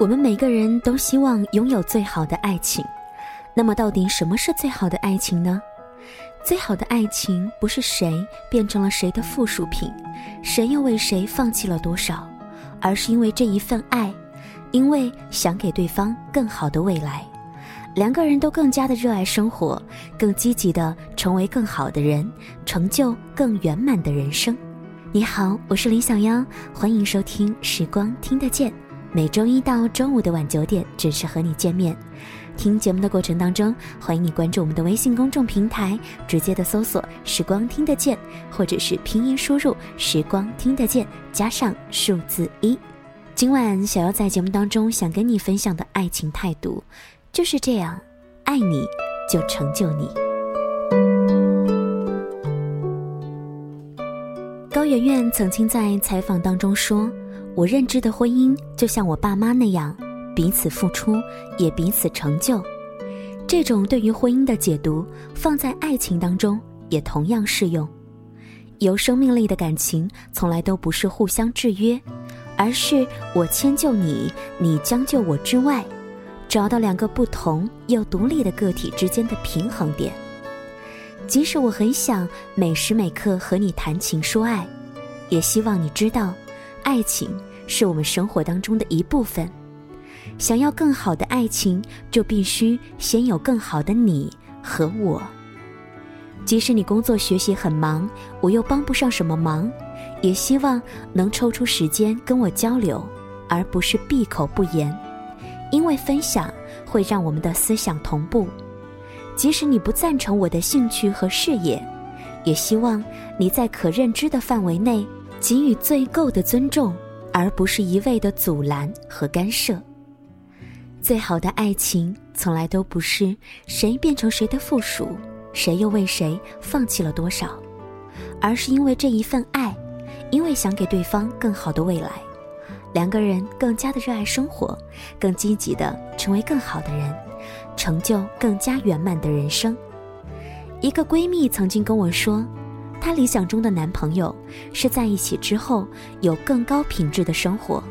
我们每个人都希望拥有最好的爱情，那么到底什么是最好的爱情呢？最好的爱情不是谁变成了谁的附属品，谁又为谁放弃了多少，而是因为这一份爱，因为想给对方更好的未来，两个人都更加的热爱生活，更积极的成为更好的人，成就更圆满的人生。你好，我是林小妖，欢迎收听《时光听得见》。每周一到周五的晚九点准时和你见面。听节目的过程当中，欢迎你关注我们的微信公众平台，直接的搜索“时光听得见”，或者是拼音输入“时光听得见”加上数字一。今晚小妖在节目当中想跟你分享的爱情态度，就是这样：爱你就成就你。高圆圆曾经在采访当中说。我认知的婚姻就像我爸妈那样，彼此付出，也彼此成就。这种对于婚姻的解读，放在爱情当中也同样适用。有生命力的感情，从来都不是互相制约，而是我迁就你，你将就我之外，找到两个不同又独立的个体之间的平衡点。即使我很想每时每刻和你谈情说爱，也希望你知道。爱情是我们生活当中的一部分，想要更好的爱情，就必须先有更好的你和我。即使你工作学习很忙，我又帮不上什么忙，也希望能抽出时间跟我交流，而不是闭口不言。因为分享会让我们的思想同步。即使你不赞成我的兴趣和事业，也希望你在可认知的范围内。给予最够的尊重，而不是一味的阻拦和干涉。最好的爱情从来都不是谁变成谁的附属，谁又为谁放弃了多少，而是因为这一份爱，因为想给对方更好的未来，两个人更加的热爱生活，更积极的成为更好的人，成就更加圆满的人生。一个闺蜜曾经跟我说。她理想中的男朋友是在一起之后有更高品质的生活。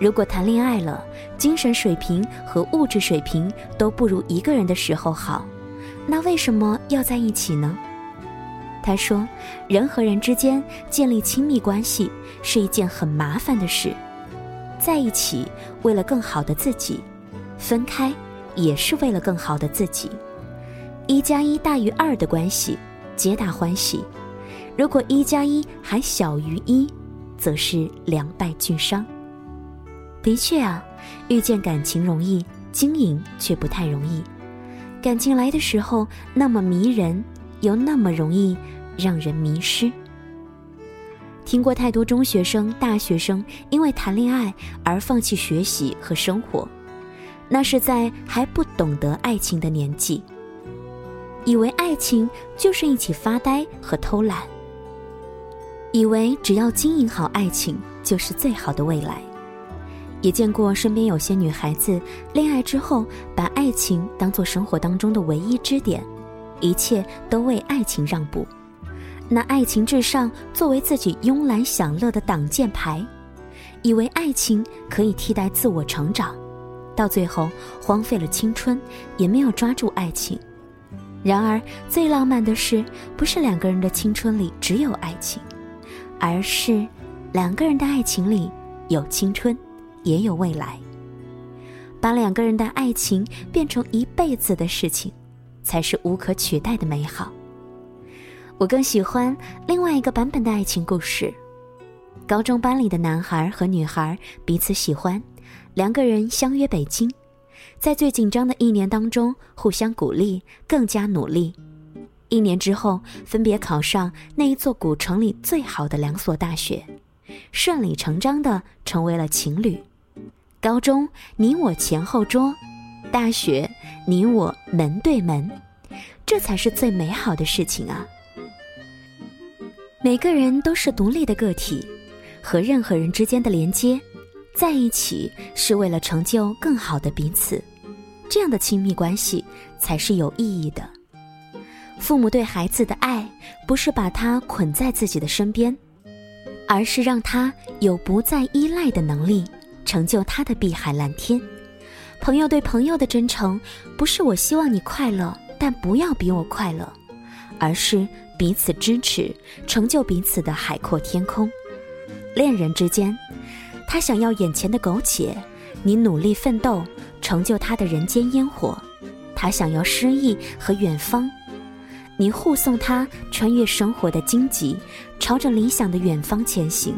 如果谈恋爱了，精神水平和物质水平都不如一个人的时候好，那为什么要在一起呢？她说：“人和人之间建立亲密关系是一件很麻烦的事，在一起为了更好的自己，分开也是为了更好的自己。一加一大于二的关系，皆大欢喜。”如果一加一还小于一，则是两败俱伤。的确啊，遇见感情容易，经营却不太容易。感情来的时候那么迷人，又那么容易让人迷失。听过太多中学生、大学生因为谈恋爱而放弃学习和生活，那是在还不懂得爱情的年纪，以为爱情就是一起发呆和偷懒。以为只要经营好爱情就是最好的未来，也见过身边有些女孩子恋爱之后把爱情当做生活当中的唯一支点，一切都为爱情让步，拿爱情至上作为自己慵懒享乐的挡箭牌，以为爱情可以替代自我成长，到最后荒废了青春，也没有抓住爱情。然而最浪漫的事，不是两个人的青春里只有爱情。而是，两个人的爱情里有青春，也有未来。把两个人的爱情变成一辈子的事情，才是无可取代的美好。我更喜欢另外一个版本的爱情故事：高中班里的男孩和女孩彼此喜欢，两个人相约北京，在最紧张的一年当中互相鼓励，更加努力。一年之后，分别考上那一座古城里最好的两所大学，顺理成章的成为了情侣。高中你我前后桌，大学你我门对门，这才是最美好的事情啊！每个人都是独立的个体，和任何人之间的连接，在一起是为了成就更好的彼此，这样的亲密关系才是有意义的。父母对孩子的爱，不是把他捆在自己的身边，而是让他有不再依赖的能力，成就他的碧海蓝天。朋友对朋友的真诚，不是我希望你快乐，但不要比我快乐，而是彼此支持，成就彼此的海阔天空。恋人之间，他想要眼前的苟且，你努力奋斗，成就他的人间烟火；他想要诗意和远方，你护送他穿越生活的荆棘，朝着理想的远方前行。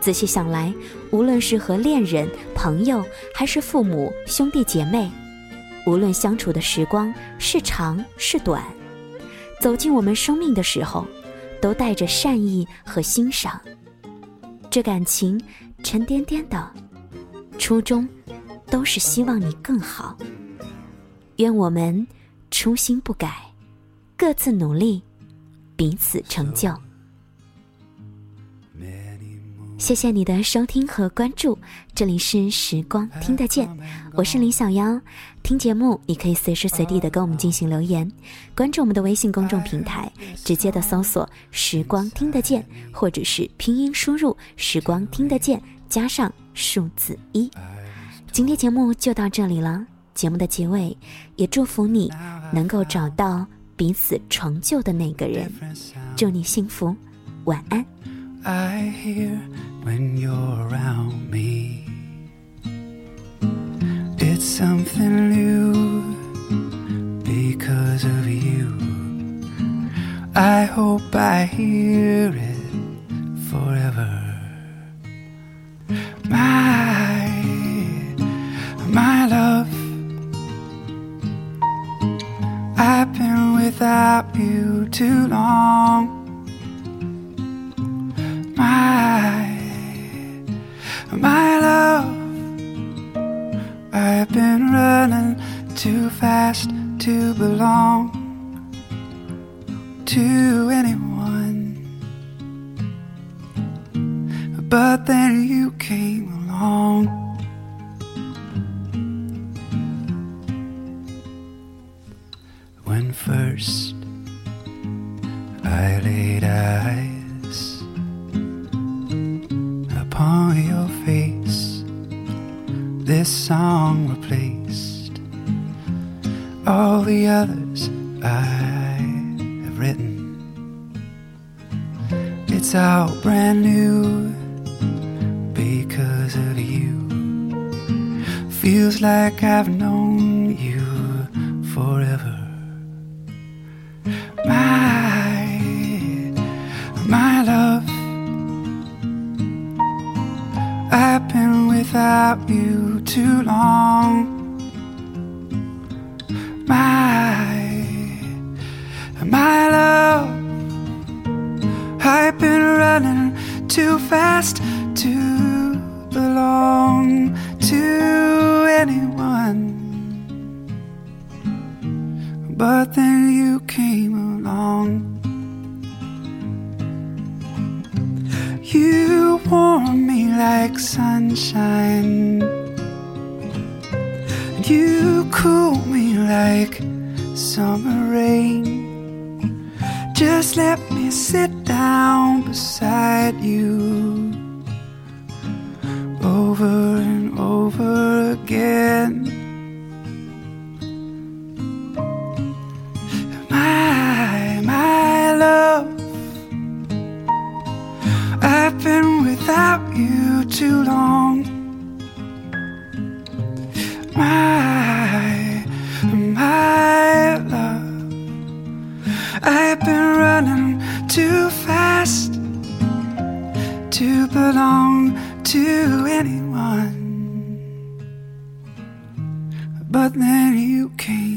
仔细想来，无论是和恋人、朋友，还是父母、兄弟姐妹，无论相处的时光是长是短，走进我们生命的时候，都带着善意和欣赏。这感情沉甸甸的，初衷都是希望你更好。愿我们初心不改，各自努力，彼此成就。谢谢你的收听和关注，这里是时光听得见，我是李小妖。听节目，你可以随时随地的跟我们进行留言，关注我们的微信公众平台，直接的搜索“时光听得见”，或者是拼音输入“时光听得见”加上数字一。今天节目就到这里了，节目的结尾，也祝福你能够找到彼此成就的那个人，祝你幸福，晚安。I hear when you're around me. It's something new because of you. I hope I hear it forever. Without you too long my, my love. I've been running too fast to belong to anyone. But then you came along. This song replaced all the others I have written. It's all brand new because of you. Feels like I've known you forever. My, my love. I've been without you too long. My, my love, I've been running too fast to belong to anyone. But then you came along. Like sunshine you cool me like summer rain. Just let me sit down beside you over and over again. My, my love, I've been without too long. My, my love, I've been running too fast to belong to anyone. But then you came.